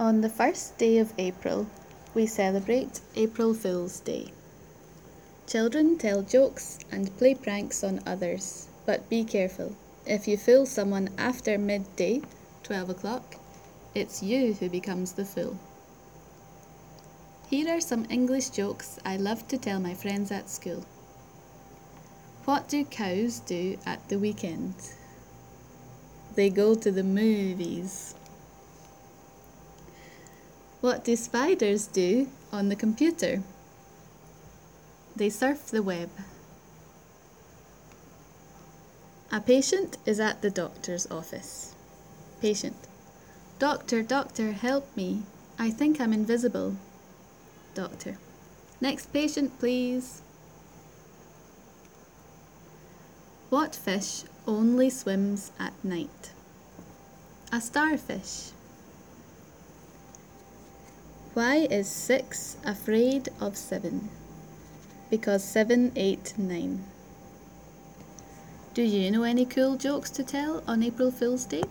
On the first day of April, we celebrate April Fool's Day. Children tell jokes and play pranks on others, but be careful. If you fool someone after midday, 12 o'clock, it's you who becomes the fool. Here are some English jokes I love to tell my friends at school. What do cows do at the weekend? They go to the movies. What do spiders do on the computer? They surf the web. A patient is at the doctor's office. Patient. Doctor, doctor, help me. I think I'm invisible. Doctor. Next patient, please. What fish only swims at night? A starfish. Why is six afraid of seven? Because seven, eight, nine. Do you know any cool jokes to tell on April Fool's Day?